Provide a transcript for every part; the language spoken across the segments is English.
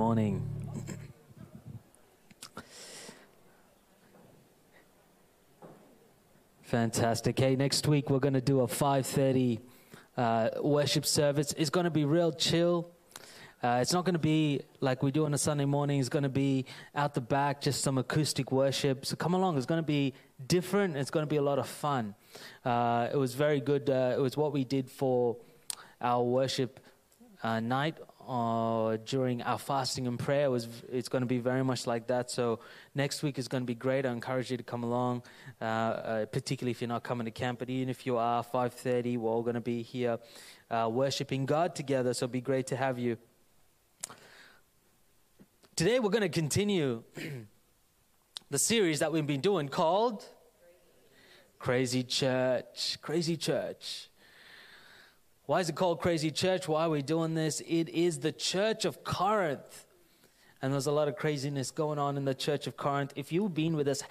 morning. Fantastic. Hey, next week we're going to do a 5:30 uh, worship service. It's going to be real chill. Uh, it's not going to be like we do on a Sunday morning. It's going to be out the back, just some acoustic worship. So come along. It's going to be different. It's going to be a lot of fun. Uh, it was very good. Uh, it was what we did for our worship uh, night uh, during our fasting and prayer. Was, it's going to be very much like that. So next week is going to be great. I encourage you to come along, uh, uh, particularly if you're not coming to camp. But even if you are, 5.30, we're all going to be here uh, worshiping God together. So it'll be great to have you. Today we're going to continue the series that we've been doing called Crazy Church. Crazy Church. Why is it called Crazy Church? Why are we doing this? It is the church of Corinth. And there's a lot of craziness going on in the church of Corinth. If you've been with us,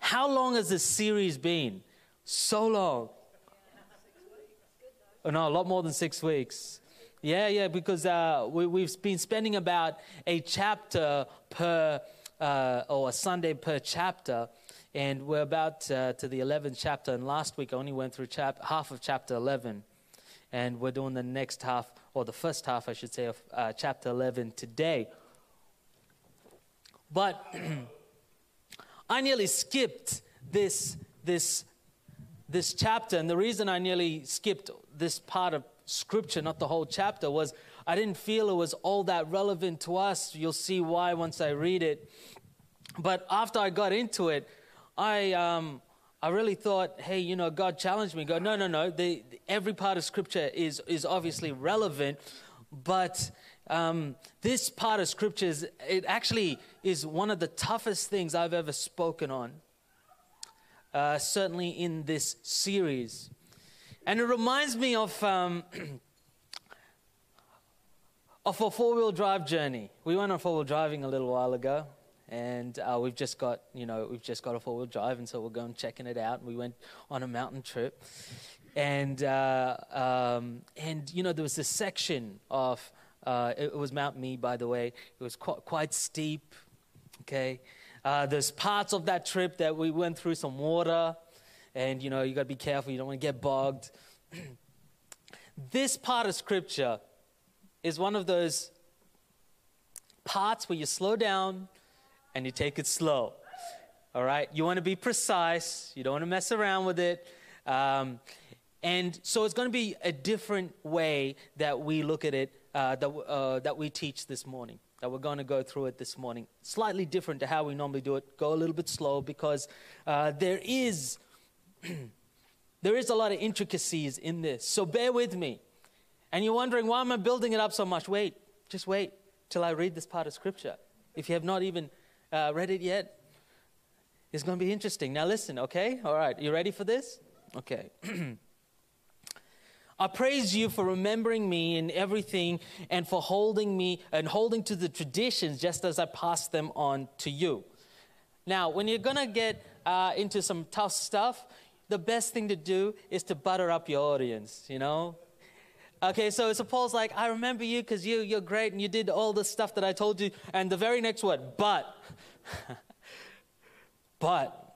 how long has this series been? So long. Oh, no, a lot more than six weeks. Yeah, yeah, because uh, we, have been spending about a chapter per, uh, or a Sunday per chapter. And we're about uh, to the 11th chapter. And last week I only went through chap- half of chapter 11 and we're doing the next half, or the first half, I should say, of uh, chapter 11 today. But I nearly skipped this, this, this chapter, and the reason I nearly skipped this part of scripture, not the whole chapter, was I didn't feel it was all that relevant to us. You'll see why once I read it. But after I got into it, I, um, I really thought, hey, you know, God challenged me. Go, no, no, no. The, the, every part of Scripture is is obviously relevant, but um, this part of Scripture is it actually is one of the toughest things I've ever spoken on. Uh, certainly in this series, and it reminds me of. Um, of a four wheel drive journey. We went on four wheel driving a little while ago, and uh, we've just got you know we've just got a four wheel drive, and so we're going checking it out. And we went on a mountain trip, and uh, um, and you know there was this section of uh, it was Mount Mee, by the way. It was quite, quite steep. Okay, uh, there's parts of that trip that we went through some water, and you know you got to be careful. You don't want to get bogged. this part of scripture is one of those parts where you slow down and you take it slow. All right? You want to be precise, you don't want to mess around with it. Um, and so it's going to be a different way that we look at it, uh, that, uh, that we teach this morning, that we're going to go through it this morning. Slightly different to how we normally do it. Go a little bit slow because uh, there is. there is a lot of intricacies in this. So bear with me. And you're wondering, why am I building it up so much? Wait, just wait till I read this part of Scripture. If you have not even uh, read it yet? It's going to be interesting. Now, listen, okay? All right, you ready for this? Okay. I praise you for remembering me in everything and for holding me and holding to the traditions just as I pass them on to you. Now, when you're going to get uh, into some tough stuff, the best thing to do is to butter up your audience, you know? Okay, so suppose like, I remember you because you, you're great and you did all the stuff that I told you. And the very next word, but. but.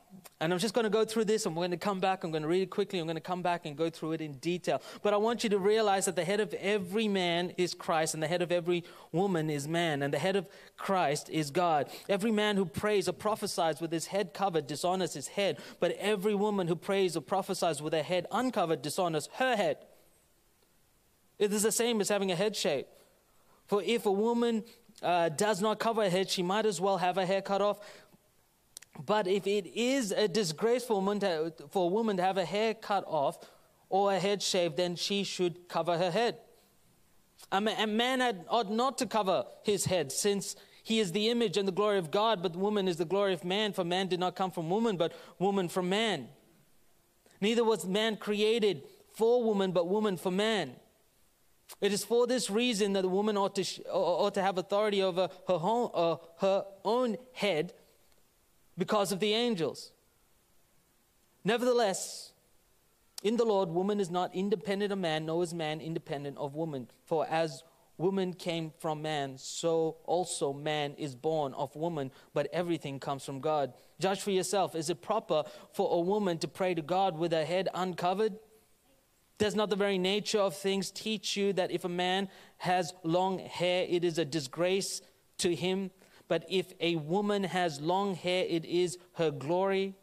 And I'm just going to go through this. I'm going to come back. I'm going to read it quickly. I'm going to come back and go through it in detail. But I want you to realize that the head of every man is Christ, and the head of every woman is man, and the head of Christ is God. Every man who prays or prophesies with his head covered dishonors his head, but every woman who prays or prophesies with her head uncovered dishonors her head. It is the same as having a head shave. For if a woman uh, does not cover her head, she might as well have her hair cut off. But if it is a disgrace for a woman to, for a woman to have her hair cut off or a head shaved, then she should cover her head. A man ought not to cover his head, since he is the image and the glory of God, but woman is the glory of man. For man did not come from woman, but woman from man. Neither was man created for woman, but woman for man. It is for this reason that a woman ought to, sh- ought to have authority over her, home, uh, her own head because of the angels. Nevertheless, in the Lord, woman is not independent of man, nor is man independent of woman. For as woman came from man, so also man is born of woman, but everything comes from God. Judge for yourself. Is it proper for a woman to pray to God with her head uncovered? Does not the very nature of things teach you that if a man has long hair, it is a disgrace to him? But if a woman has long hair, it is her glory.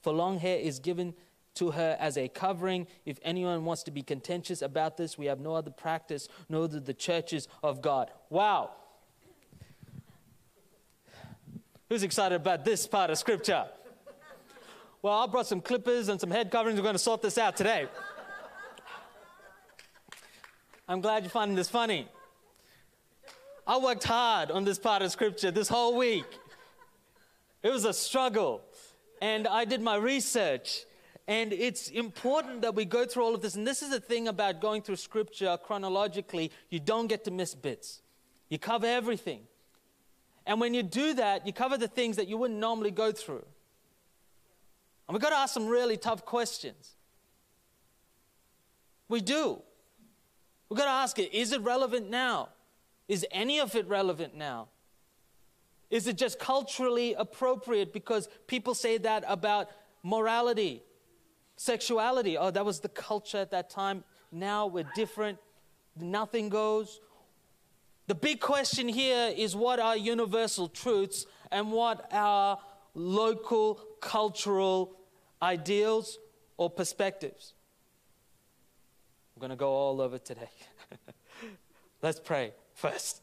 For long hair is given to her as a covering. If anyone wants to be contentious about this, we have no other practice, nor do the churches of God. Wow. Who's excited about this part of scripture? Well, I brought some clippers and some head coverings. We're going to sort this out today. I'm glad you're finding this funny. I worked hard on this part of scripture this whole week. It was a struggle. And I did my research. And it's important that we go through all of this. And this is the thing about going through scripture chronologically you don't get to miss bits, you cover everything. And when you do that, you cover the things that you wouldn't normally go through. And we've got to ask some really tough questions. We do. We've got to ask it is it relevant now? Is any of it relevant now? Is it just culturally appropriate because people say that about morality, sexuality? Oh, that was the culture at that time. Now we're different. Nothing goes. The big question here is what are universal truths and what are local cultural ideals or perspectives? Going to go all over today. Let's pray first.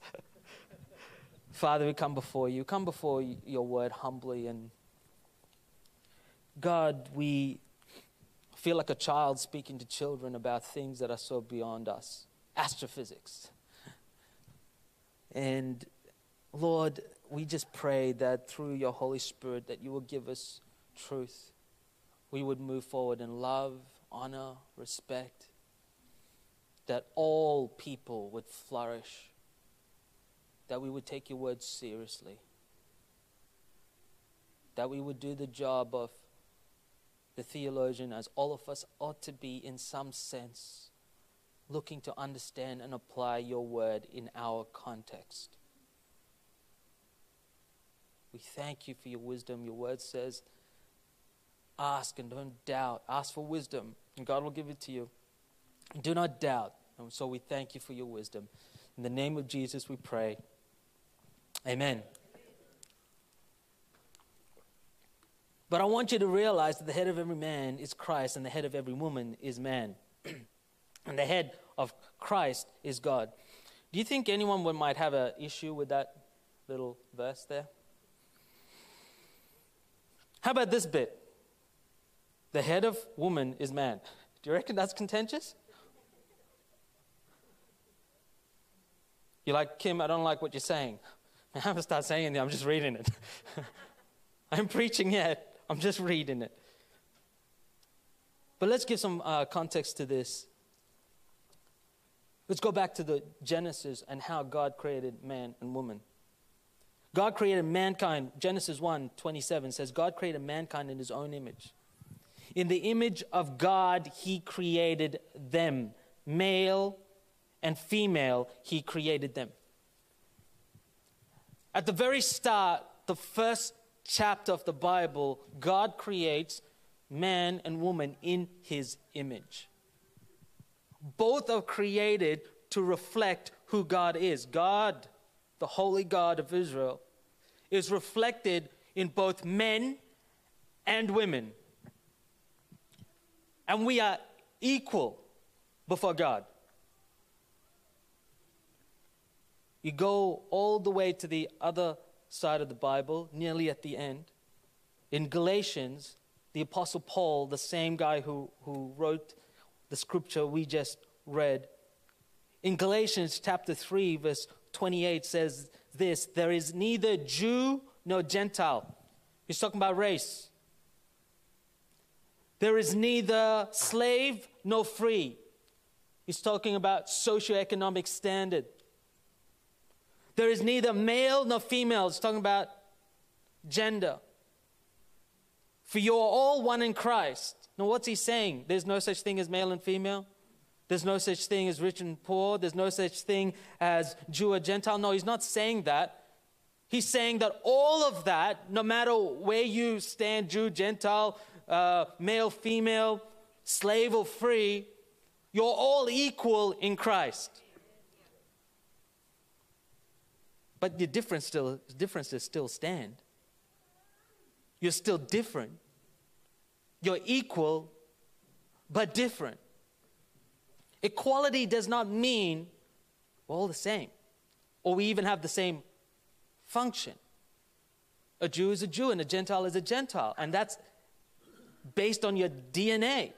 Father, we come before you. Come before your word humbly. And God, we feel like a child speaking to children about things that are so beyond us astrophysics. And Lord, we just pray that through your Holy Spirit that you will give us truth. We would move forward in love, honor, respect, that all people would flourish, that we would take your word seriously, that we would do the job of the theologian as all of us ought to be in some sense, looking to understand and apply your word in our context. We thank you for your wisdom. Your word says, ask and don't doubt. Ask for wisdom, and God will give it to you. Do not doubt. And so we thank you for your wisdom. In the name of Jesus, we pray. Amen. But I want you to realize that the head of every man is Christ, and the head of every woman is man. and the head of Christ is God. Do you think anyone might have an issue with that little verse there? How about this bit? The head of woman is man. Do you reckon that's contentious? You're like, Kim, I don't like what you're saying. I haven't started saying anything, I'm just reading it. I'm preaching yet, I'm just reading it. But let's give some uh, context to this. Let's go back to the Genesis and how God created man and woman. God created mankind. Genesis 1 27 says, God created mankind in his own image. In the image of God, he created them. Male and female, he created them. At the very start, the first chapter of the Bible, God creates man and woman in his image. Both are created to reflect who God is. God, the holy God of Israel, is reflected in both men and women. And we are equal before God. You go all the way to the other side of the Bible, nearly at the end. In Galatians, the Apostle Paul, the same guy who, who wrote the scripture we just read, in Galatians chapter 3, verse 28 says this There is neither Jew nor Gentile. He's talking about race. There is neither slave nor free. He's talking about socioeconomic standard. There is neither male nor female. It's talking about gender. For you are all one in Christ. Now, what's he saying? There's no such thing as male and female? There's no such thing as rich and poor. There's no such thing as Jew or Gentile. No, he's not saying that. He's saying that all of that, no matter where you stand, Jew, Gentile, uh, male, female, slave or free, you're all equal in Christ. But the difference still, differences still stand. You're still different. You're equal, but different. Equality does not mean we're all the same, or we even have the same function. A Jew is a Jew, and a Gentile is a Gentile, and that's based on your DNA,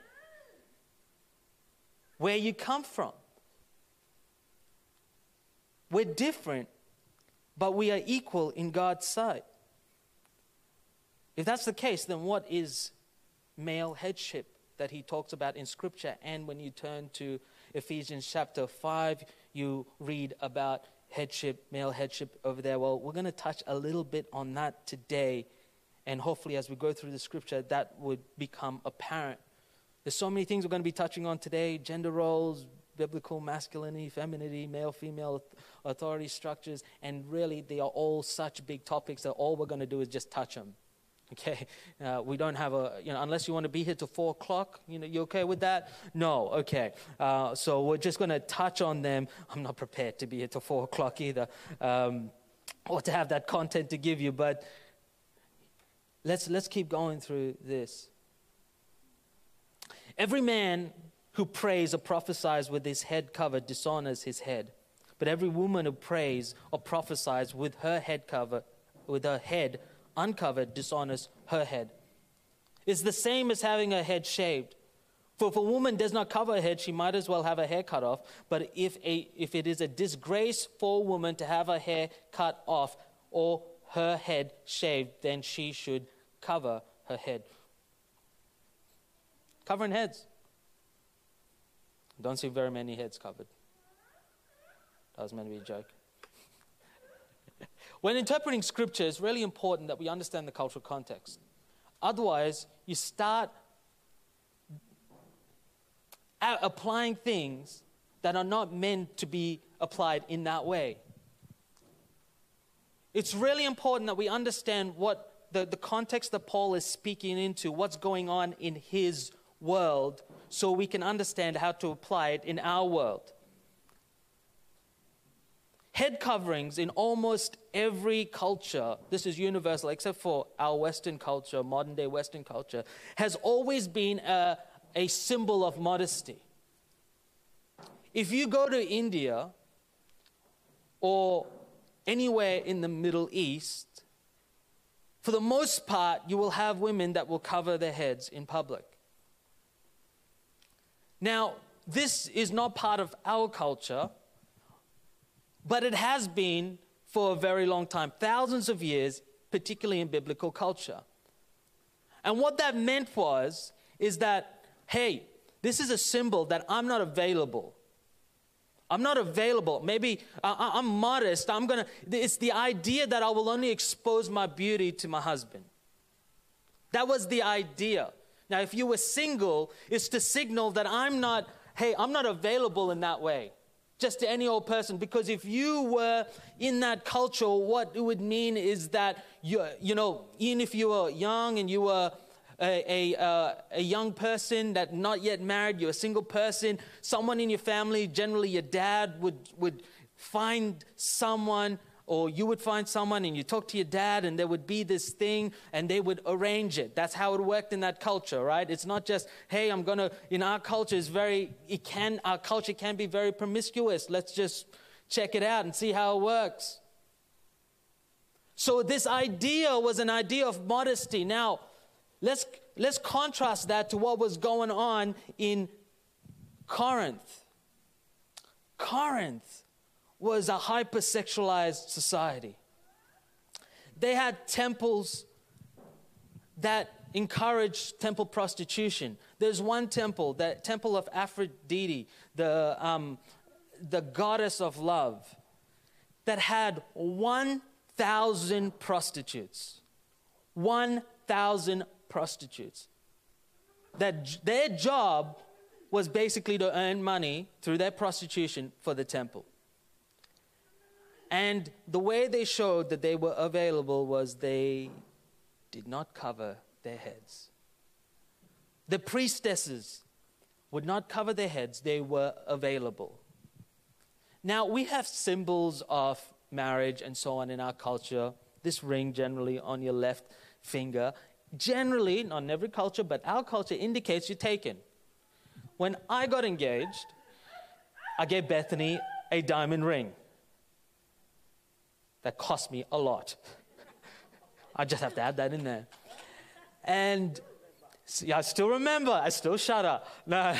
where you come from. We're different, but we are equal in God's sight. If that's the case, then what is male headship that he talks about in Scripture? And when you turn to Ephesians chapter 5, you read about headship, male headship over there. Well, we're going to touch a little bit on that today. And hopefully, as we go through the scripture, that would become apparent. There's so many things we're going to be touching on today gender roles, biblical masculinity, femininity, male, female authority structures. And really, they are all such big topics that all we're going to do is just touch them. Okay, uh, we don't have a, you know, unless you want to be here till four o'clock, you know, you okay with that? No, okay. Uh, so we're just going to touch on them. I'm not prepared to be here till four o'clock either, um, or to have that content to give you, but let's, let's keep going through this. Every man who prays or prophesies with his head covered dishonors his head. But every woman who prays or prophesies with her head covered, with her head uncovered dishonors her head. It's the same as having her head shaved. For if a woman does not cover her head, she might as well have her hair cut off. But if, a, if it is a disgrace for a woman to have her hair cut off or her head shaved, then she should cover her head. Covering heads. Don't see very many heads covered. That was meant to be a joke. When interpreting scripture, it's really important that we understand the cultural context. Otherwise, you start applying things that are not meant to be applied in that way. It's really important that we understand what the, the context that Paul is speaking into, what's going on in his world, so we can understand how to apply it in our world. Head coverings in almost every culture, this is universal except for our Western culture, modern day Western culture, has always been a, a symbol of modesty. If you go to India or anywhere in the Middle East, for the most part, you will have women that will cover their heads in public. Now, this is not part of our culture but it has been for a very long time, thousands of years, particularly in biblical culture. And what that meant was, is that, hey, this is a symbol that I'm not available. I'm not available. Maybe uh, uh, I, am modest. I'm gonna. It's the idea that I will only expose my beauty to my husband. That was the idea. Now, if you were single, it's to signal that I'm not. Hey, I'm not available in that way just to any old person. Because if you were in that culture, what it would mean is that, you, you know, even if you were young and you were a, a, uh, a young person that not yet married, you're a single person, someone in your family, generally your dad, would, would find someone or you would find someone and you talk to your dad and there would be this thing and they would arrange it. That's how it worked in that culture right? It's not just hey i'm gonna in our culture is very it can our culture can be very promiscuous. Let's just check it out and see how it works. So this idea was an idea of modesty. Now let's let's contrast that to what was going on in corinth. Corinth was a hypersexualized society. They had temples that encouraged temple prostitution. There's one temple, the temple of Aphrodite, the, um, the goddess of love, that had 1,000 prostitutes. 1,000 prostitutes. That their job was basically to earn money through their prostitution for the temple. And the way they showed that they were available was they did not cover their heads. The priestesses would not cover their heads, they were available. Now, we have symbols of marriage and so on in our culture. This ring, generally, on your left finger, generally, not in every culture, but our culture indicates you're taken. When I got engaged, I gave Bethany a diamond ring. That cost me a lot. I just have to add that in there. And yeah, I still remember. I still up. No.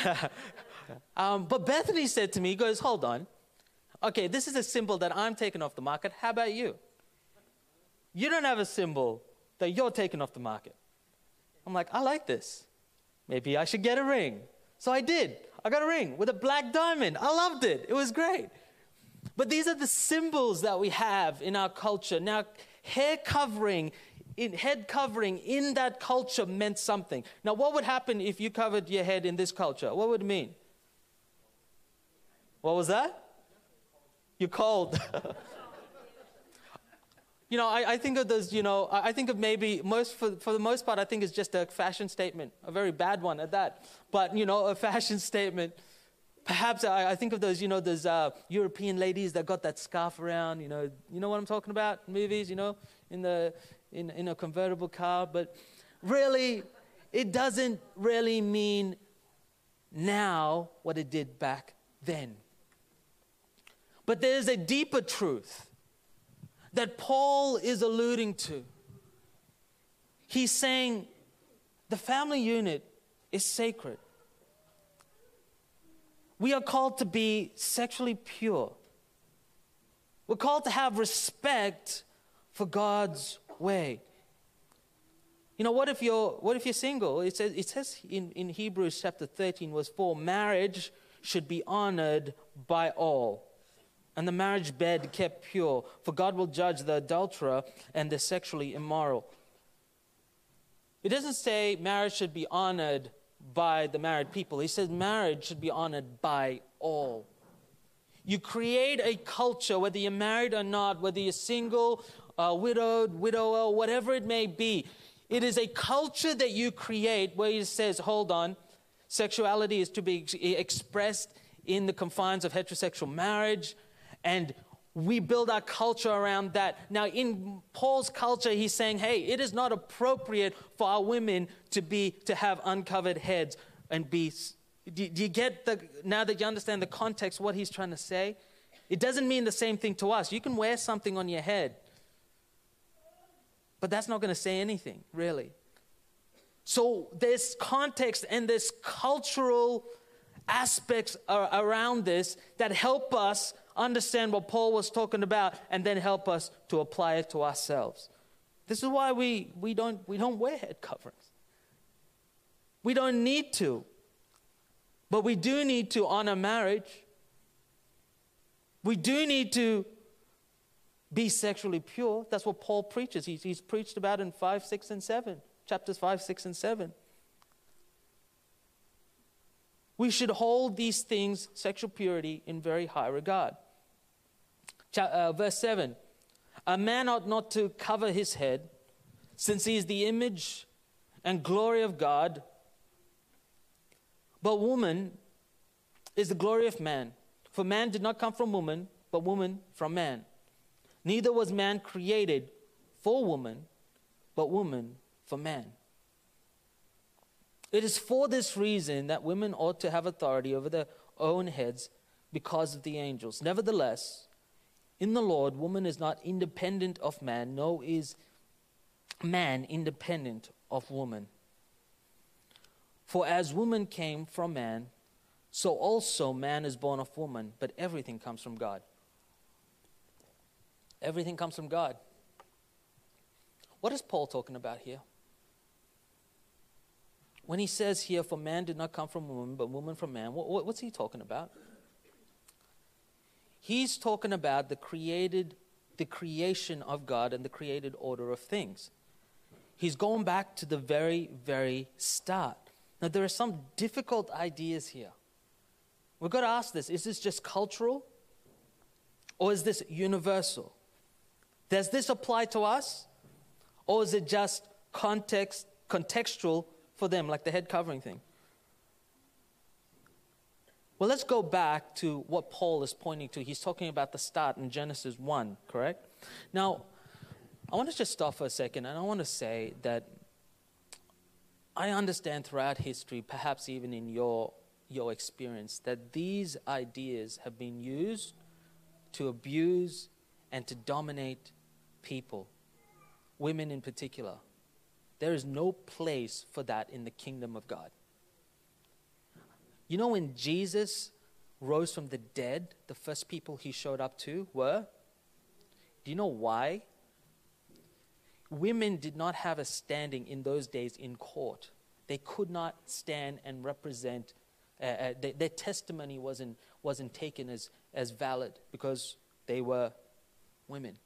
um, but Bethany said to me, he goes, hold on. Okay, this is a symbol that I'm taking off the market. How about you? You don't have a symbol that you're taking off the market. I'm like, I like this. Maybe I should get a ring. So I did. I got a ring with a black diamond. I loved it. It was great. But these are the symbols that we have in our culture. Now, hair covering, in, head covering in that culture meant something. Now, what would happen if you covered your head in this culture? What would it mean? What was that? You're cold. you know, I, I, think of those, you know, I, I think of maybe most, for, for the most part, I think it's just a fashion statement, a very bad one at that. But, you know, a fashion statement. Perhaps I, I think of those, you know, those uh, European ladies that got that scarf around, you know, you know what I'm talking about? Movies, you know, in, the, in, in a convertible car. But really, it doesn't really mean now what it did back then. But there's a deeper truth that Paul is alluding to. He's saying the family unit is sacred. We are called to be sexually pure. We're called to have respect for God's way. You know, what if you're, what if you're single? It says, it says in, in Hebrews chapter 13, verse 4 marriage should be honored by all and the marriage bed kept pure, for God will judge the adulterer and the sexually immoral. It doesn't say marriage should be honored by the married people, he says marriage should be honored by all. You create a culture, whether you're married or not, whether you're single, uh, widowed, widower, whatever it may be. It is a culture that you create where it says, hold on, sexuality is to be expressed in the confines of heterosexual marriage and we build our culture around that. Now, in Paul's culture, he's saying, hey, it is not appropriate for our women to be to have uncovered heads and be. Do, do you get the now that you understand the context, what he's trying to say? It doesn't mean the same thing to us. You can wear something on your head, but that's not going to say anything, really. So there's context and there's cultural aspects are around this that help us understand what Paul was talking about, and then help us to apply it to ourselves. This is why we, we, don't, we don't wear head coverings. We don't need to. But we do need to honor marriage. We do need to be sexually pure. That's what Paul preaches. He's, he's preached about in 5, 6, and 7, chapters 5, 6, and 7. We should hold these things, sexual purity, in very high regard. Uh, verse 7 A man ought not to cover his head, since he is the image and glory of God. But woman is the glory of man. For man did not come from woman, but woman from man. Neither was man created for woman, but woman for man. It is for this reason that women ought to have authority over their own heads because of the angels. Nevertheless, in the Lord, woman is not independent of man, nor is man independent of woman. For as woman came from man, so also man is born of woman, but everything comes from God. Everything comes from God. What is Paul talking about here? When he says here, for man did not come from woman, but woman from man, what, what's he talking about? He's talking about the created, the creation of God and the created order of things. He's going back to the very, very start. Now, there are some difficult ideas here. we've got to ask this is this just cultural or is this universal? Does this apply to us or is it just context, contextual for them, like the head covering thing? Well, let's go back to what Paul is pointing to. He's talking about the start in Genesis 1, correct? Now, I want to just stop for a second and I want to say that I understand throughout history, perhaps even in your, your experience, that these ideas have been used to abuse and to dominate people, women in particular. There is no place for that in the kingdom of God. You know, when Jesus rose from the dead, the first people he showed up to were? Do you know why? women did not have a standing in those days in court. They could not stand and represent, uh, uh, they, their testimony wasn't, wasn't taken as, as valid because they were women.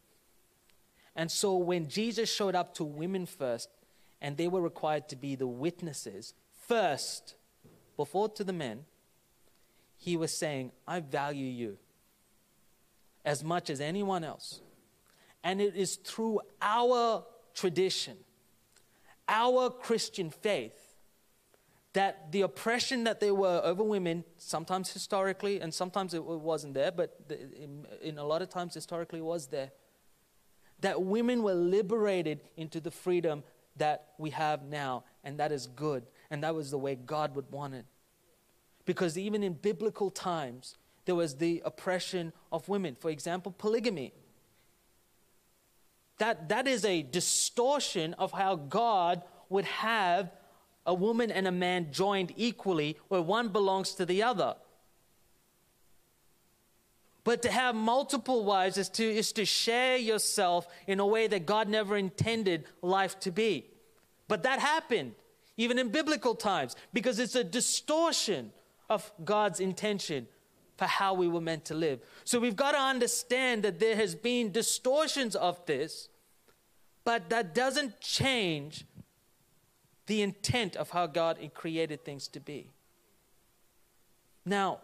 And so when Jesus showed up to women first, and they were required to be the witnesses first before to the men, he was saying, I value you as much as anyone else. And it is through our tradition, our Christian faith, that the oppression that there were over women, sometimes historically and sometimes it wasn't there, but in, a lot of times historically was there, that women were liberated into the freedom that we have now, and that is good, and that was the way God would want it. Because even in biblical times, there was the oppression of women. For example, polygamy. That, that is a distortion of how God would have a woman and a man joined equally, where one belongs to the other. But to have multiple wives is to, is to share yourself in a way that God never intended life to be. But that happened, even in biblical times, because it's a distortion of God's intention for how we were meant to live. So we've got to understand that there has been distortions of this, but that doesn't change the intent of how God created things to be. Now,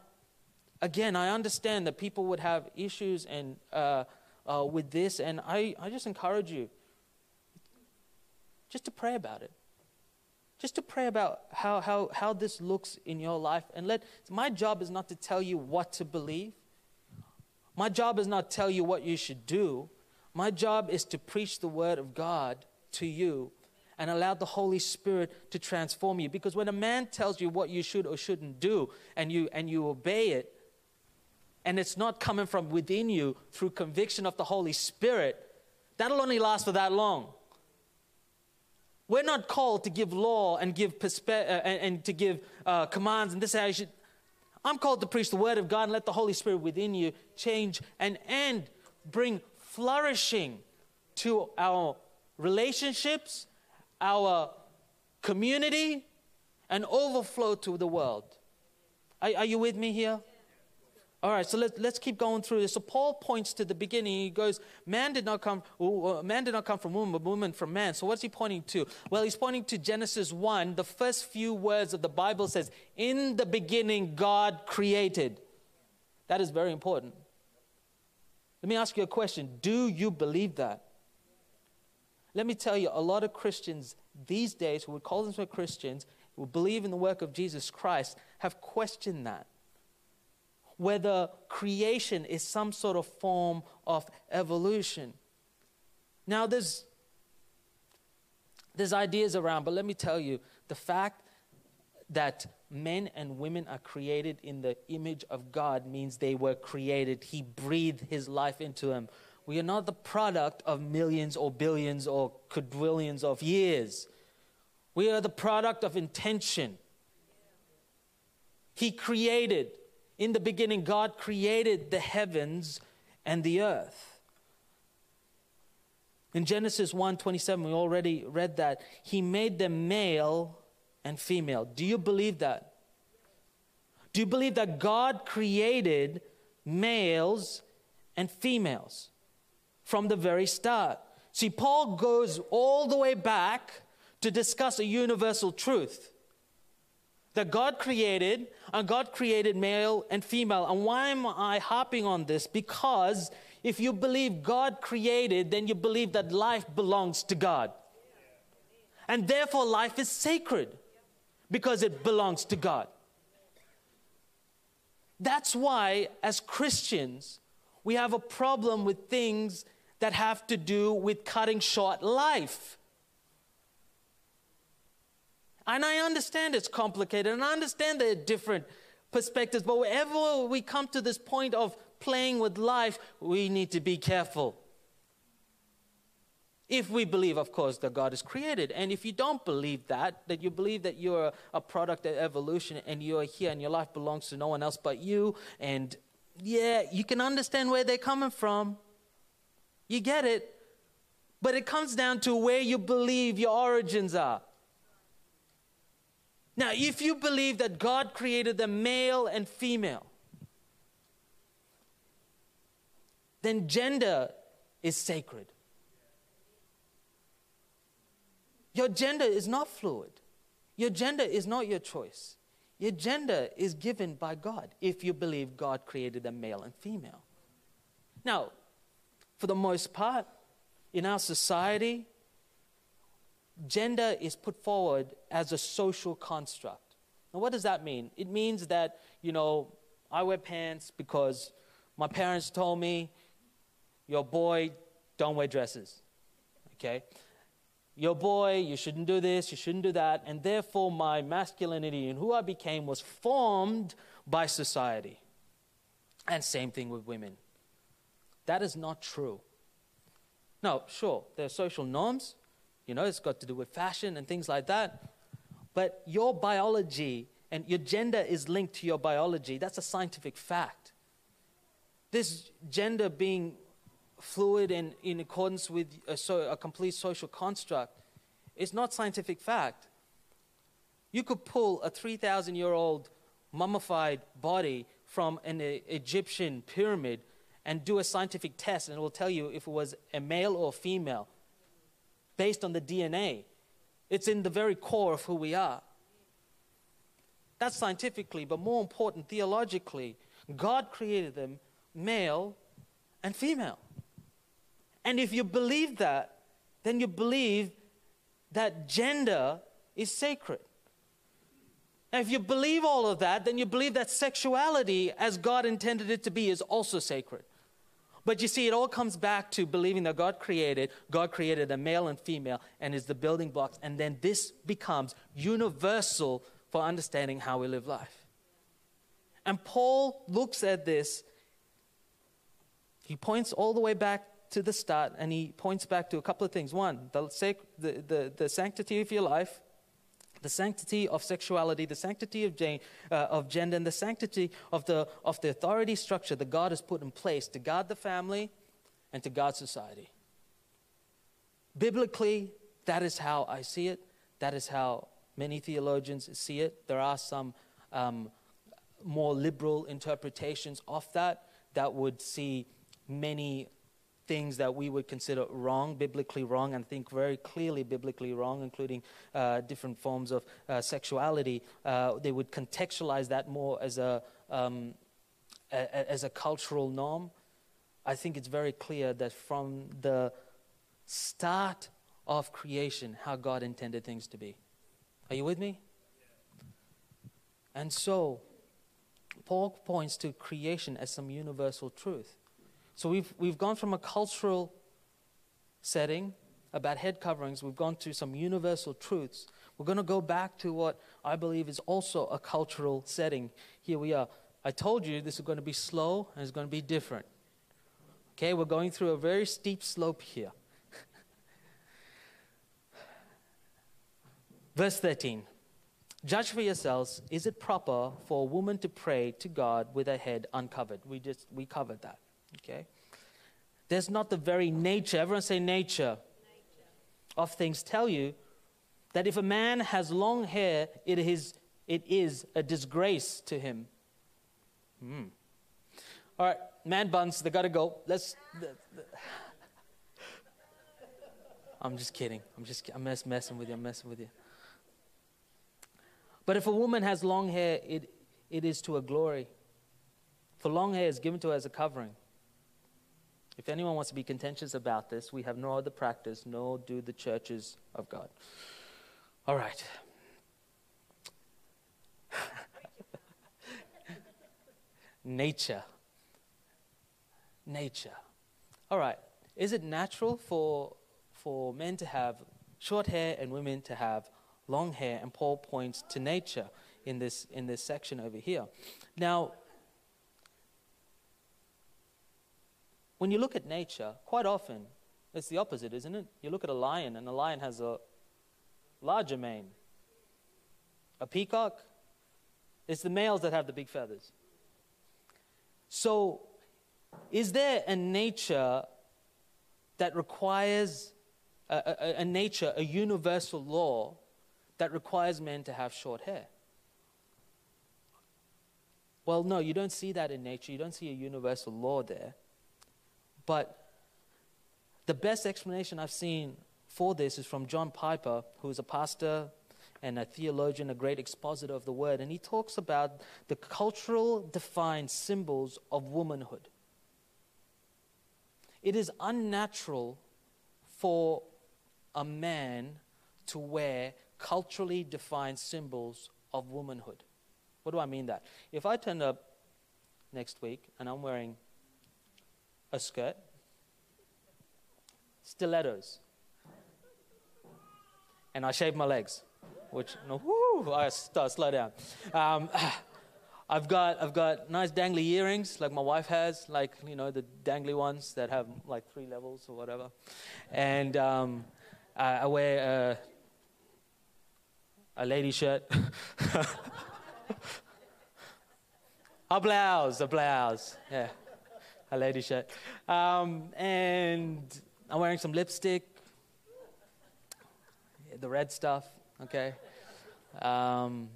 again, I understand that people would have issues and uh, uh, with this, and I, I just encourage you just to pray about it just to pray about how, how, how this looks in your life. And let my job is not to tell you what to believe. My job is not to tell you what you should do. My job is to preach the word of God to you and allow the Holy Spirit to transform you. Because when a man tells you what you should or shouldn't do and you, and you obey it, and it's not coming from within you through conviction of the Holy Spirit, that'll only last for that long. We're not called to give law and give perspe- uh, and, and, to give uh, commands and this is how you should. I'm called to preach the word of God and let the Holy Spirit within you change and and bring flourishing to our relationships, our community, and overflow to the world. Are, are you with me here? All right, so let's, let's keep going through this. So Paul points to the beginning. He goes, man did not come, man did not come from woman, but woman from man. So what's he pointing to? Well, he's pointing to Genesis 1. The first few words of the Bible says, in the beginning, God created. That is very important. Let me ask you a question. Do you believe that? Let me tell you, a lot of Christians these days who would call themselves Christians, who believe in the work of Jesus Christ, have questioned that whether creation is some sort of form of evolution. Now, there's, there's ideas around, but let me tell you the fact that men and women are created in the image of God means they were created. He breathed his life into them. We are not the product of millions or billions or quadrillions of years. We are the product of intention. He created. In the beginning, God created the heavens and the earth. In Genesis 1 27, we already read that. He made them male and female. Do you believe that? Do you believe that God created males and females from the very start? See, Paul goes all the way back to discuss a universal truth that God created, and God created male and female. And why am I harping on this? Because if you believe God created, then you believe that life belongs to God. And therefore, life is sacred because it belongs to God. That's why, as Christians, we have a problem with things that have to do with cutting short life. And I understand it's complicated, and I understand there are different perspectives, but wherever we come to this point of playing with life, we need to be careful. If we believe, of course, that God is created. And if you don't believe that, that you believe that you're a product of evolution and you're here and your life belongs to no one else but you, and yeah, you can understand where they're coming from. You get it. But it comes down to where you believe your origins are. Now, if you believe that God created them male and female, then gender is sacred. Your gender is not fluid. Your gender is not your choice. Your gender is given by God if you believe God created them male and female. Now, for the most part, in our society, gender is put forward as a social construct. Now, what does that mean? It means that, you know, I wear pants because my parents told me, your boy, don't wear dresses. Okay? Your boy, you shouldn't do this, you shouldn't do that. And therefore, my masculinity and who I became was formed by society. And same thing with women. That is not true. No, sure, there are social norms, you know, it's got to do with fashion and things like that. But your biology and your gender is linked to your biology. That's a scientific fact. This gender being fluid and in accordance with a, so, a complete social construct is not scientific fact. You could pull a 3,000 year old mummified body from an Egyptian pyramid and do a scientific test, and it will tell you if it was a male or a female based on the DNA. It's in the very core of who we are. That's scientifically, but more important, theologically, God created them male and female. And if you believe that, then you believe that gender is sacred. And if you believe all of that, then you believe that sexuality, as God intended it to be, is also sacred. But you see, it all comes back to believing that God created, God created a male and female, and is the building blocks. And then this becomes universal for understanding how we live life. And Paul looks at this, he points all the way back to the start, and he points back to a couple of things. One, the, the, the, the sanctity of your life, the sanctity of sexuality, the sanctity of, uh, of gender, and the sanctity of the, of the authority structure that God has put in place to guard the family and to guard society. Biblically, that is how I see it. That is how many theologians see it. There are some um, more liberal interpretations of that that would see many things that we would consider wrong, biblically wrong, and think very clearly biblically wrong, including uh, different forms of uh, sexuality, uh, they would contextualize that more as a, um, a, as a cultural norm. I think it's very clear that from the start of creation, how God intended things to be. Are you with me? And so, Paul points to creation as some universal truth. So we've, we've gone from a cultural setting about head coverings, we've gone to some universal truths. We're going to go back to what I believe is also a cultural setting. Here we are. I told you this is going to be slow and it's going to be different. Okay, we're going through a very steep slope here. Verse 13 Judge for yourselves, is it proper for a woman to pray to God with her head uncovered? We just we covered that. Okay? There's not the very nature, everyone say nature, nature, of things tell you that if a man has long hair, it is, it is a disgrace to him. Hmm. All right, man buns, they gotta go. Let's. The, the. I'm just kidding. I'm just I'm mess, messing with you. I'm messing with you. But if a woman has long hair, it, it is to a glory. For long hair is given to her as a covering. If anyone wants to be contentious about this, we have no other practice, nor do the churches of God. All right. Nature. Nature. All right. Is it natural for, for men to have short hair and women to have long hair? And Paul points to nature in this, in this section over here. Now, when you look at nature, quite often it's the opposite, isn't it? You look at a lion, and a lion has a larger mane. A peacock, it's the males that have the big feathers. So, is there a nature that requires a, a, a, nature, a universal law that requires men to have short hair? Well, no, you don't see that in nature. You don't see a universal law there. But the best explanation I've seen for this is from John Piper, who is a pastor and a theologian, a great expositor of the word. And he talks about the cultural defined symbols of womanhood. It is unnatural for a man to wear culturally defined symbols of womanhood. What do I mean that? If I turn up next week and I'm wearing a skirt, stilettos, and I shave my legs, which, no, whoo, I start slow down. Um, I've got, I've got nice dangly earrings like my wife has, like, you know, the dangly ones that have like three levels or whatever. And um, I, I, wear a, a lady shirt. a blouse, a blouse, yeah a lady shirt. Um, and I'm wearing some lipstick, the red stuff, okay? Um,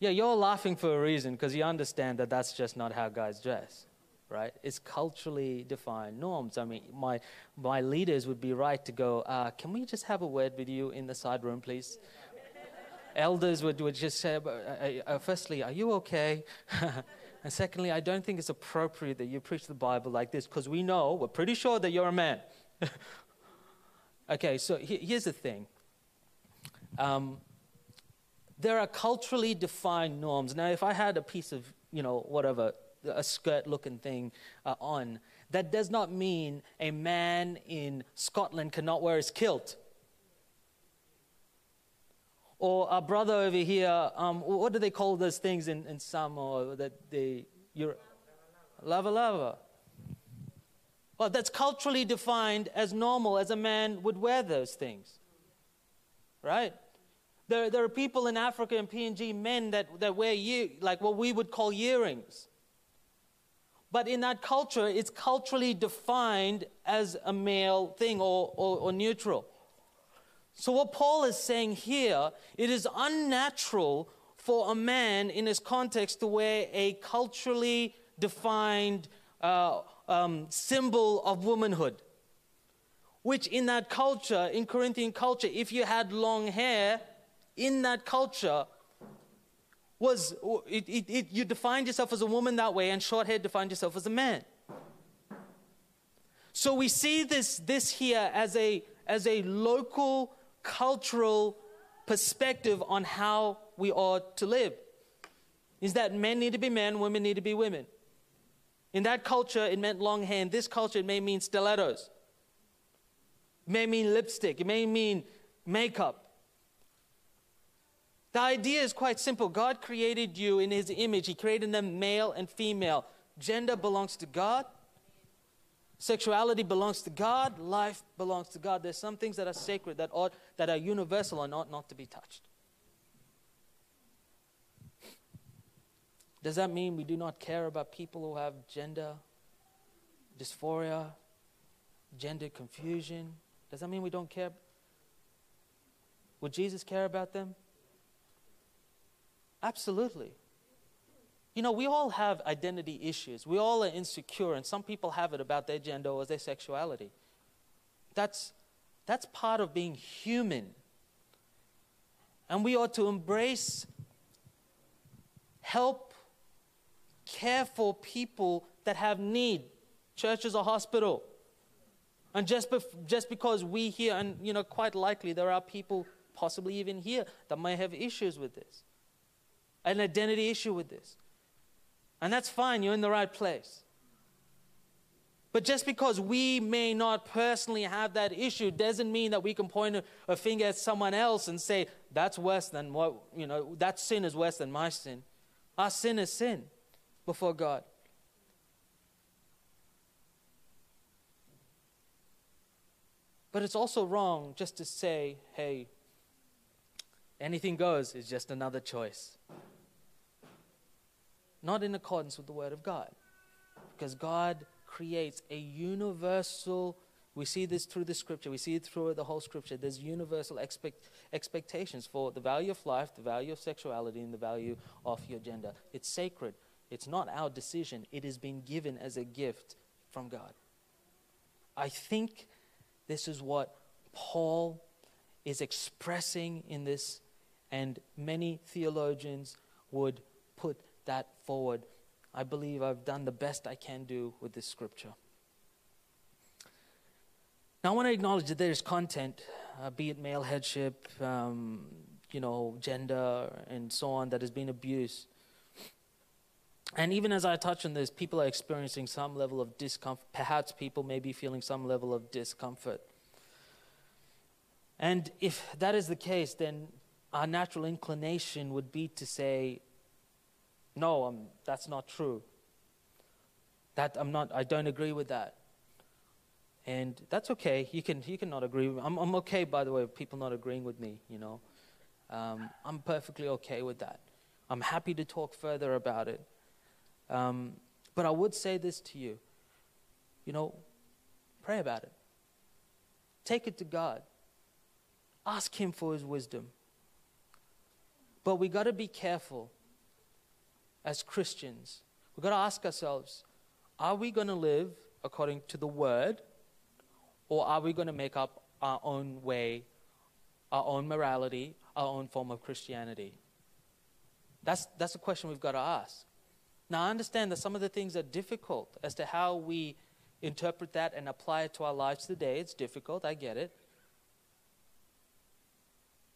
yeah, you're laughing for a reason because you understand that that's just not how guys dress, right? It's culturally defined norms. I mean, my, my leaders would be right to go, uh, can we just have a word with you in the side room, please? Elders would, would just say, uh, uh, uh firstly, are you okay? And secondly, I don't think it's appropriate that you preach the Bible like this because we know, we're pretty sure that you're a man. okay, so he, here's the thing. Um, there are culturally defined norms. Now, if I had a piece of, you know, whatever, a skirt looking thing uh, on, that does not mean a man in Scotland cannot wear his kilt. Or a brother over here, um, what do they call those things in, in Samoa that they, you're, lava lava. Well, that's culturally defined as normal, as a man would wear those things. Right? There, there are people in Africa and PNG, men that, that wear year, like what we would call earrings. But in that culture, it's culturally defined as a male thing or, or, or neutral. So, what Paul is saying here, it is unnatural for a man in his context to wear a culturally defined uh, um, symbol of womanhood. Which, in that culture, in Corinthian culture, if you had long hair, in that culture, was it, it, it, you defined yourself as a woman that way, and short hair defined yourself as a man. So we see this, this here as a, as a local cultural perspective on how we ought to live. Is that men need to be men, women need to be women. In that culture, it meant long hair. In this culture, it may mean stilettos. It may mean lipstick. It may mean makeup. The idea is quite simple. God created you in His image, He created them male and female. Gender belongs to God, Sexuality belongs to God, life belongs to God. There's some things that are sacred, that, ought, that are universal and ought not to be touched. Does that mean we do not care about people who have gender dysphoria, gender confusion? Does that mean we don't care? Would Jesus care about them? Absolutely. You know, we all have identity issues. We all are insecure, and some people have it about their gender or their sexuality. That's, that's part of being human. And we ought to embrace help care for people that have need. Church is a hospital. And just, bef- just because we here, and you know, quite likely there are people, possibly even here, that may have issues with this, an identity issue with this. And that's fine, you're in the right place. But just because we may not personally have that issue doesn't mean that we can point a, finger at someone else and say, that's worse than what, you know, that sin is worse than my sin. Our sin is sin before God. But it's also wrong just to say, hey, anything goes is just another choice. Not in accordance with the Word of God. Because God creates a universal, we see this through the Scripture, we see it through the whole Scripture. There's universal expect, expectations for the value of life, the value of sexuality, and the value of your gender. It's sacred. It's not our decision, it has been given as a gift from God. I think this is what Paul is expressing in this, and many theologians would put that forward. I believe I've done the best I can do with this scripture. Now, I want to acknowledge that there is content, uh, be it male headship, um, you know, gender, and so on, that has been abused. And even as I touch on this, people are experiencing some level of discomfort. Perhaps people may be feeling some level of discomfort. And if that is the case, then our natural inclination would be to say, no, um, that's not true. That I'm not, I don't agree with that. And that's okay. You can, you can not agree. I'm, I'm okay, by the way, with people not agreeing with me, you know. Um, I'm perfectly okay with that. I'm happy to talk further about it. Um, but I would say this to you you know, pray about it. Take it to God. Ask Him for His wisdom. But we got to be careful as Christians. We've got to ask ourselves are we going to live according to the Word, or are we going to make up our own way, our own morality, our own form of Christianity? That's, that's a question we've got to ask. Now, I understand that some of the things are difficult as to how we interpret that and apply it to our lives today. It's difficult, I get it.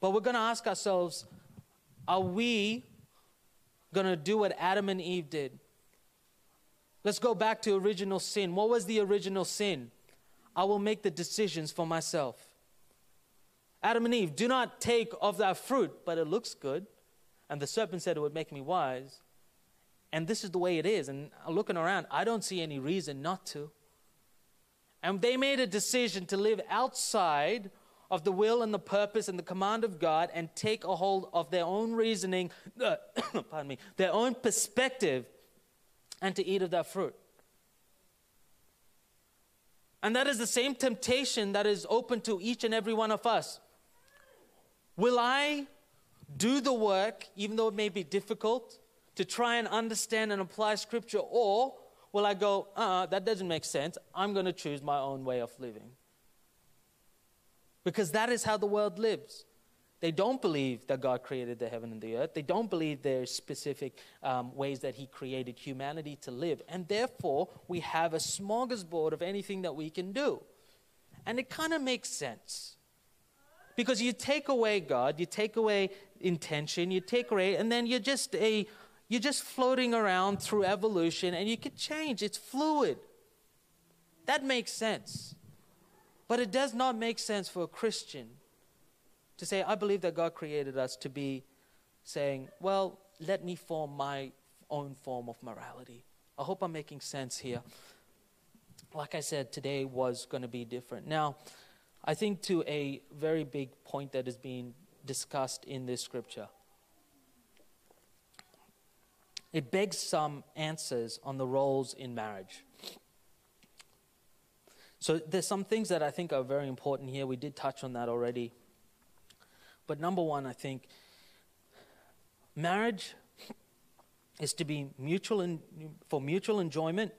But we're going to ask ourselves are we going to do what Adam and Eve did? Let's go back to original sin. What was the original sin? I will make the decisions for myself. Adam and Eve, do not take of that fruit, but it looks good. And the serpent said it would make me wise. And this is the way it is. And looking around, I don't see any reason not to. And they made a decision to live outside of the will and the purpose and the command of God and take a hold of their own reasoning, uh, pardon me, their own perspective, and to eat of that fruit. And that is the same temptation that is open to each and every one of us. Will I do the work, even though it may be difficult? to try and understand and apply Scripture, or will I go, uh, that doesn't make sense. I'm going to choose my own way of living? Because that is how the world lives. They don't believe that God created the heaven and the earth. They don't believe there's specific um, ways that He created humanity to live. And therefore, we have a smorgasbord of anything that we can do. And it kind of makes sense. Because you take away God, you take away intention, you take away, and then you're just a you're just floating around through evolution and you could change. It's fluid. That makes sense. But it does not make sense for a Christian to say, I believe that God created us to be saying, well, let me form my own form of morality. I hope I'm making sense here. Like I said, today was going to be different. Now, I think to a very big point that is being discussed in this scripture it begs some answers on the roles in marriage. So there's some things that I think are very important here. We did touch on that already. But number one, I think marriage is to be mutual in, for mutual enjoyment,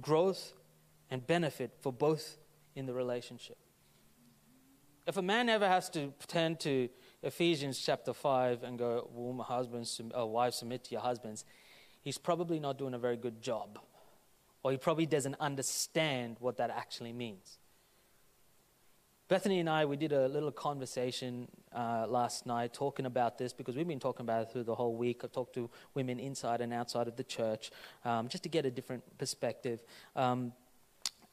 growth, and benefit for both in the relationship. If a man ever has to pretend to Ephesians chapter 5 and go, well, my husbands, uh, wives, submit to your husbands, he's probably not doing a very good job. Or he probably doesn't understand what that actually means. Bethany and I, we did a little conversation uh, last night talking about this because we've been talking about it through the whole week. I've talked to women inside and outside of the church um, just to get a different perspective. Um,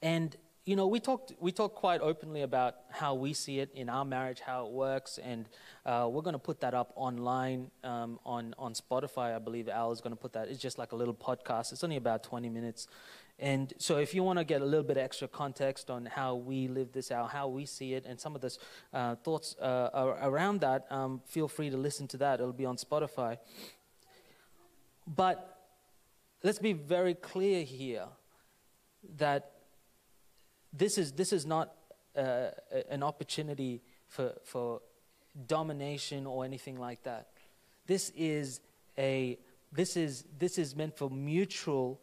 and you know, we talked we talked quite openly about how we see it in our marriage, how it works, and uh, we're going to put that up online um, on on Spotify. I believe Al is going to put that. It's just like a little podcast. It's only about 20 minutes, and so, if you want to get a little bit extra context on how we live this out, how we see it, and some of the uh, thoughts uh, around that, um, feel free to listen to that. It'll be on Spotify. But let's be very clear here that this is, this is not uh, an opportunity for, for domination or anything like that. This is, a, this is, this is meant for mutual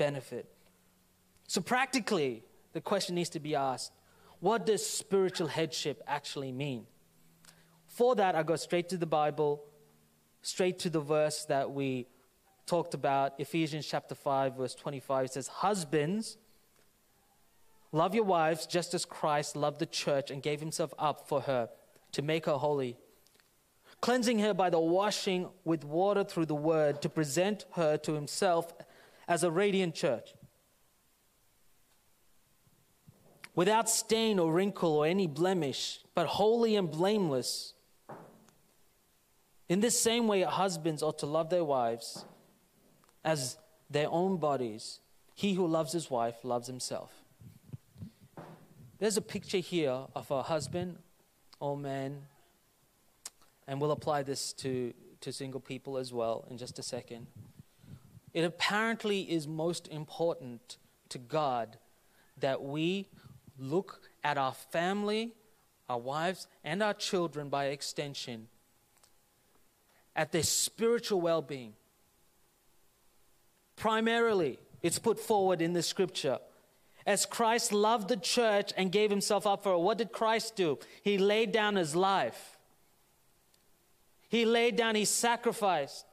benefit. So, practically, the question needs to be asked what does spiritual headship actually mean? For that, I go straight to the Bible, straight to the verse that we talked about, Ephesians chapter 5, verse 25. It says, Husbands, love your wives just as Christ loved the church and gave himself up for her to make her holy, cleansing her by the washing with water through the word to present her to himself as a radiant church. Without stain or wrinkle or any blemish, but holy and blameless. In this same way, husbands ought to love their wives as their own bodies. He who loves his wife loves himself. There's a picture here of a husband or man, and we'll apply this to, to single people as well in just a second. It apparently is most important to God that we look at our family, our wives, and our children by extension, at their spiritual well being. Primarily, it's put forward in the scripture. As Christ loved the church and gave himself up for it, what did Christ do? He laid down his life. He laid down, he sacrificed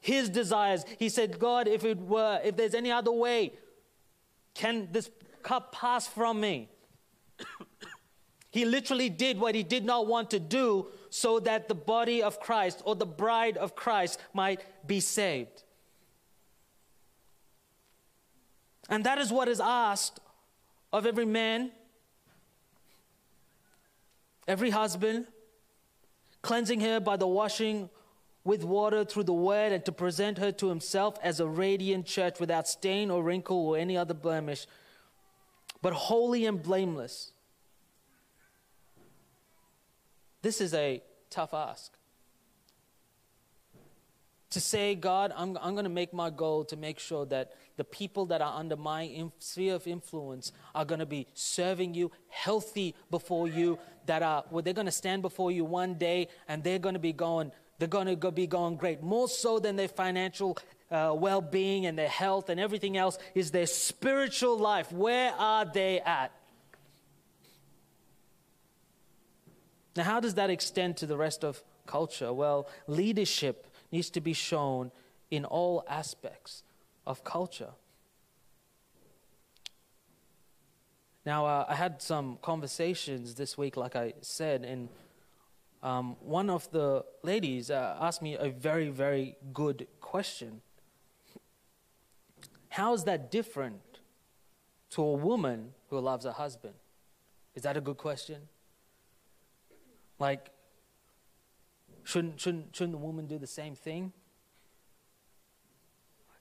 his desires. He said, God, if it were, if there's any other way, can this cup pass from me? he literally did what he did not want to do so that the body of Christ or the bride of Christ might be saved. And that is what is asked of every man, every husband, cleansing her by the washing with water through the word and to present her to himself as a radiant church without stain or wrinkle or any other blemish, but holy and blameless. This is a tough ask. To say, God, I'm, I'm going to make my goal to make sure that the people that are under my sphere of influence are going to be serving you, healthy before you, that are, well, they're going to stand before you one day and they're going to be going, they're going to be going great. More so than their financial uh, well being and their health and everything else is their spiritual life. Where are they at? Now, how does that extend to the rest of culture? Well, leadership needs to be shown in all aspects of culture. Now, uh, I had some conversations this week, like I said, and um, one of the ladies uh, asked me a very, very good question. How is that different to a woman who loves a husband? Is that a good question? Like, shouldn't, shouldn't, shouldn't the woman do the same thing?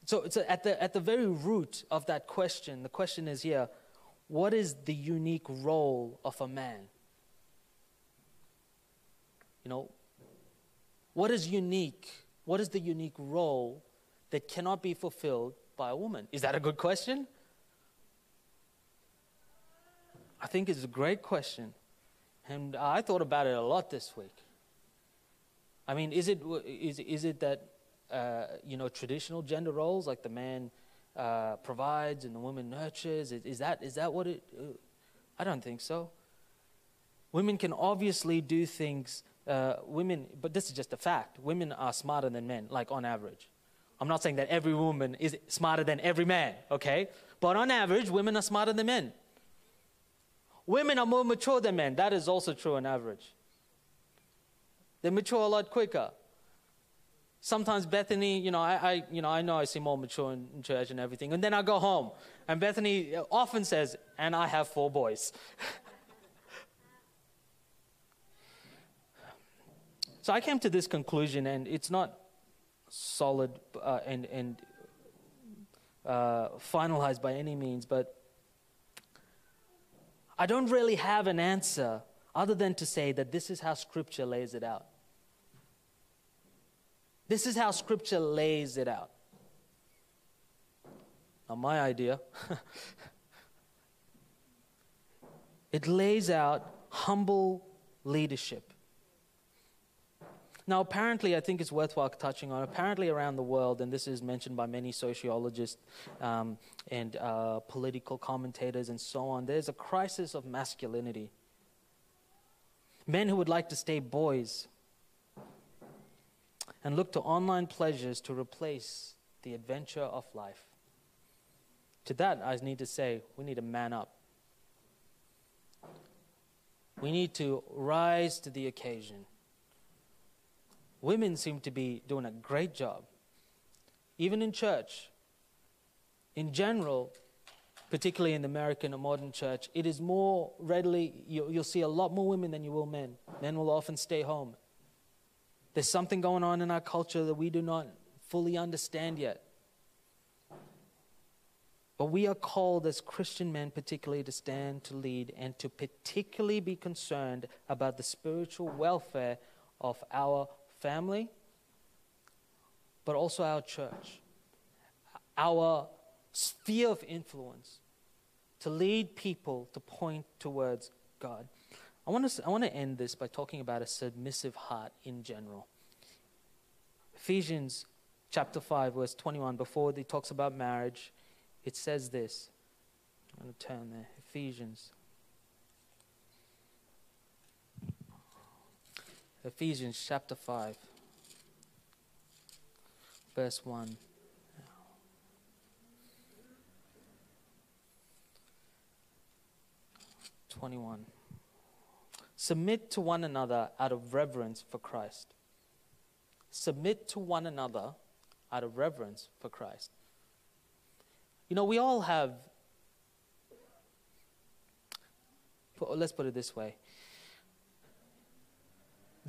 So, so at, the, at the very root of that question, the question is here what is the unique role of a man? You know, what is unique? What is the unique role that cannot be fulfilled by a woman? Is that a good question? I think it's a great question. And I thought about it a lot this week. I mean, is it, is, is it that, uh, you know, traditional gender roles, like the man uh, provides and the woman nurtures, is, is, that, is that what it, uh, I don't think so. Women can obviously do things uh, women, but this is just a fact, women are smarter than men, like on average. I'm not saying that every woman is smarter than every man, okay? But on average, women are smarter than men. Women are more mature than men. That is also true on average. They mature a lot quicker. Sometimes Bethany, you know, I, I, you know, I know I seem more mature in, in church and everything, and then I go home, and Bethany often says, "And I have four boys." so I came to this conclusion, and it's not solid uh, and and uh, finalized by any means, but I don't really have an answer other than to say that this is how Scripture lays it out. This is how Scripture lays it out. Not my idea. it lays out humble leadership. Now, apparently, I think it's worthwhile touching on. Apparently, around the world, and this is mentioned by many sociologists um, and uh, political commentators and so on, there's a crisis of masculinity. Men who would like to stay boys and look to online pleasures to replace the adventure of life. To that, I need to say, we need to man up. We need to rise to the occasion women seem to be doing a great job. Even in church, in general, particularly in the American or modern church, it is more readily, you, will see a lot more women than you will men. Men will often stay home. There's something going on in our culture that we do not fully understand yet. But we are called as Christian men, particularly, to stand, to lead, and to particularly be concerned about the spiritual welfare of our family, but also our church, our sphere of influence to lead people to point towards God. I want, to, I want to end this by talking about a submissive heart in general. Ephesians chapter 5, verse 21, before he talks about marriage, it says this. I'm going to turn there. Ephesians Ephesians chapter 5, verse 1. Twenty-one. Submit to one another out of reverence for Christ. Submit to one another out of reverence for Christ. You know, we all have. Let's put it this way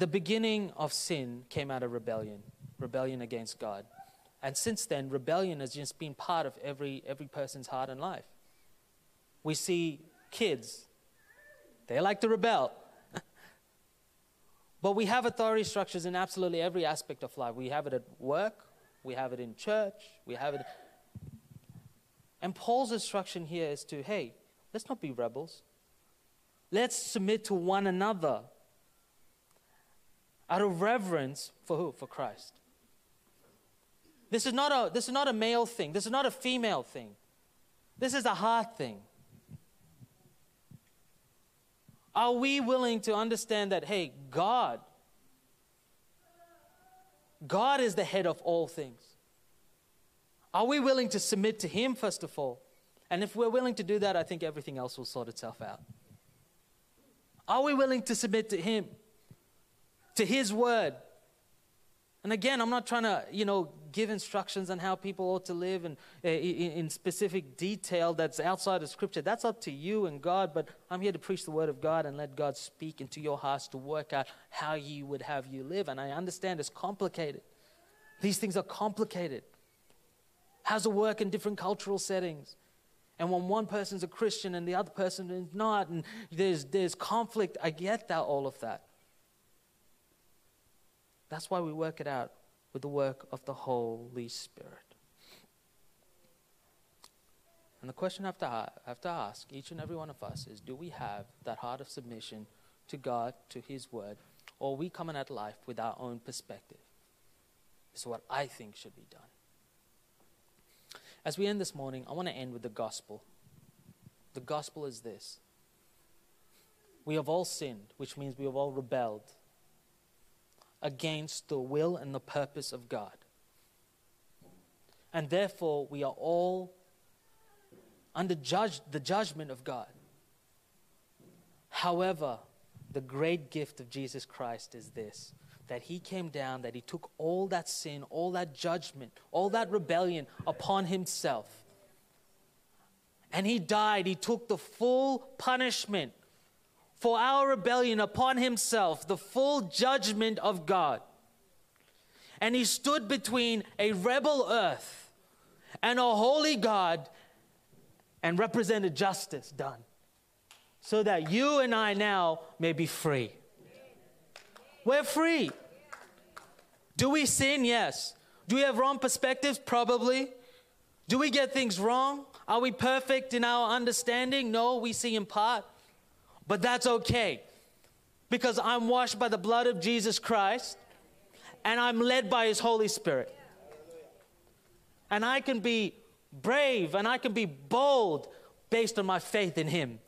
the beginning of sin came out of rebellion, rebellion against God. And since then, rebellion has just been part of every, every person's heart and life. We see kids, they like to rebel. but we have authority structures in absolutely every aspect of life. We have it at work, we have it in church, we have it. And Paul's instruction here is to hey, let's not be rebels. Let's submit to one another out of reverence for who? For Christ. This is not a, this is not a male thing. This is not a female thing. This is a heart thing. Are we willing to understand that, hey, God, God is the head of all things? Are we willing to submit to Him, first of all? And if we're willing to do that, I think everything else will sort itself out. Are we willing to submit to Him? To His word. And again, I'm not trying to, you know, give instructions on how people ought to live and uh, in, specific detail that's outside of Scripture. That's up to you and God. But I'm here to preach the Word of God and let God speak into your hearts to work out how He would have you live. And I understand it's complicated. These things are complicated. How's it work in different cultural settings? And when one person's a Christian and the other person is not, and there's, there's conflict, I get that, all of that. That's why we work it out with the work of the Holy Spirit. And the question I have, to, have to ask each and every one of us is do we have that heart of submission to God, to His Word, or are we coming at life with our own perspective? This is what I think should be done. As we end this morning, I want to end with the gospel. The gospel is this We have all sinned, which means we have all rebelled against the will and the purpose of God. And therefore, we are all under judge, the judgment of God. However, the great gift of Jesus Christ is this that he came down, that he took all that sin, all that judgment, all that rebellion upon himself. And he died. He took the full punishment for our rebellion upon himself, the full judgment of God. And he stood between a rebel earth and a holy God and represented justice done so that you and I now may be free. We're free. Do we sin? Yes. Do we have wrong perspectives? Probably. Do we get things wrong? Are we perfect in our understanding? No, we see in part. But that's okay because I'm washed by the blood of Jesus Christ and I'm led by His Holy Spirit. And I can be brave and I can be bold based on my faith in Him.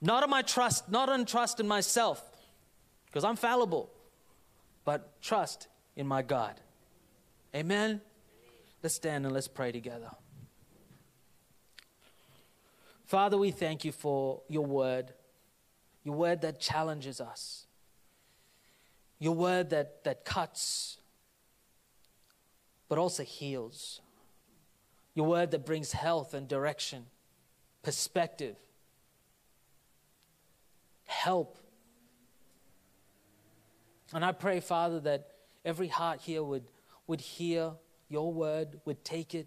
not on my trust, not on trust in myself, because I'm fallible, but trust in my God. Amen? Let's stand and let's pray together. Father, we thank you for your word, your word that challenges us, your word that, that cuts, but also heals, your word that brings health and direction, perspective, help. And I pray, Father, that every heart here would, would hear your word, would take it,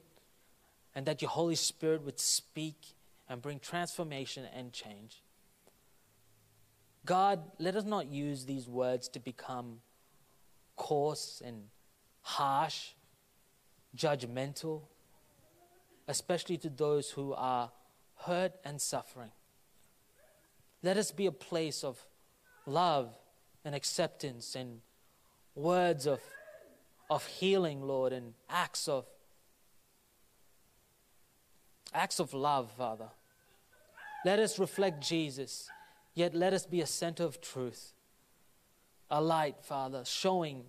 and that your Holy Spirit would speak and bring transformation and change. God, let us not use these words to become coarse and harsh, judgmental, especially to those who are hurt and suffering. Let us be a place of love and acceptance and words of, of healing, Lord, and acts of acts of love, Father. Let us reflect Jesus, yet let us be a center of truth, a light, Father, showing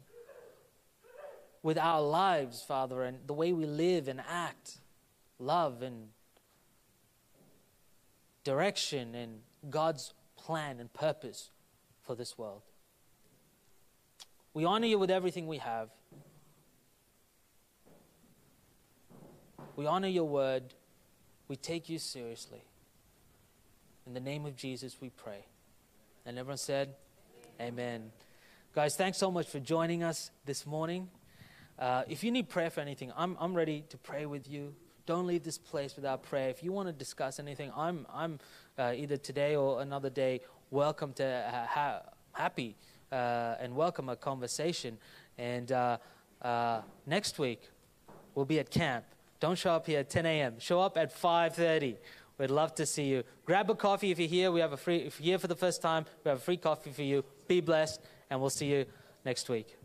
with our lives, Father, and the way we live and act, love and direction and God's plan and purpose for this world. We honor you with everything we have. We honor your word. We take you seriously. In the name of Jesus, we pray. And everyone said, Amen. Amen. Guys, thanks so much for joining us this morning. Uh, if you need prayer for anything, I'm, I'm ready to pray with you. Don't leave this place without prayer. If you want to discuss anything, I'm, I'm uh, either today or another day welcome to ha- happy uh, and welcome a conversation. And uh, uh, next week, we'll be at camp. Don't show up here at 10 a.m. Show up at 5:30. We'd love to see you. Grab a coffee if you're here. We have a free. If you're here for the first time, we have a free coffee for you. Be blessed, and we'll see you next week.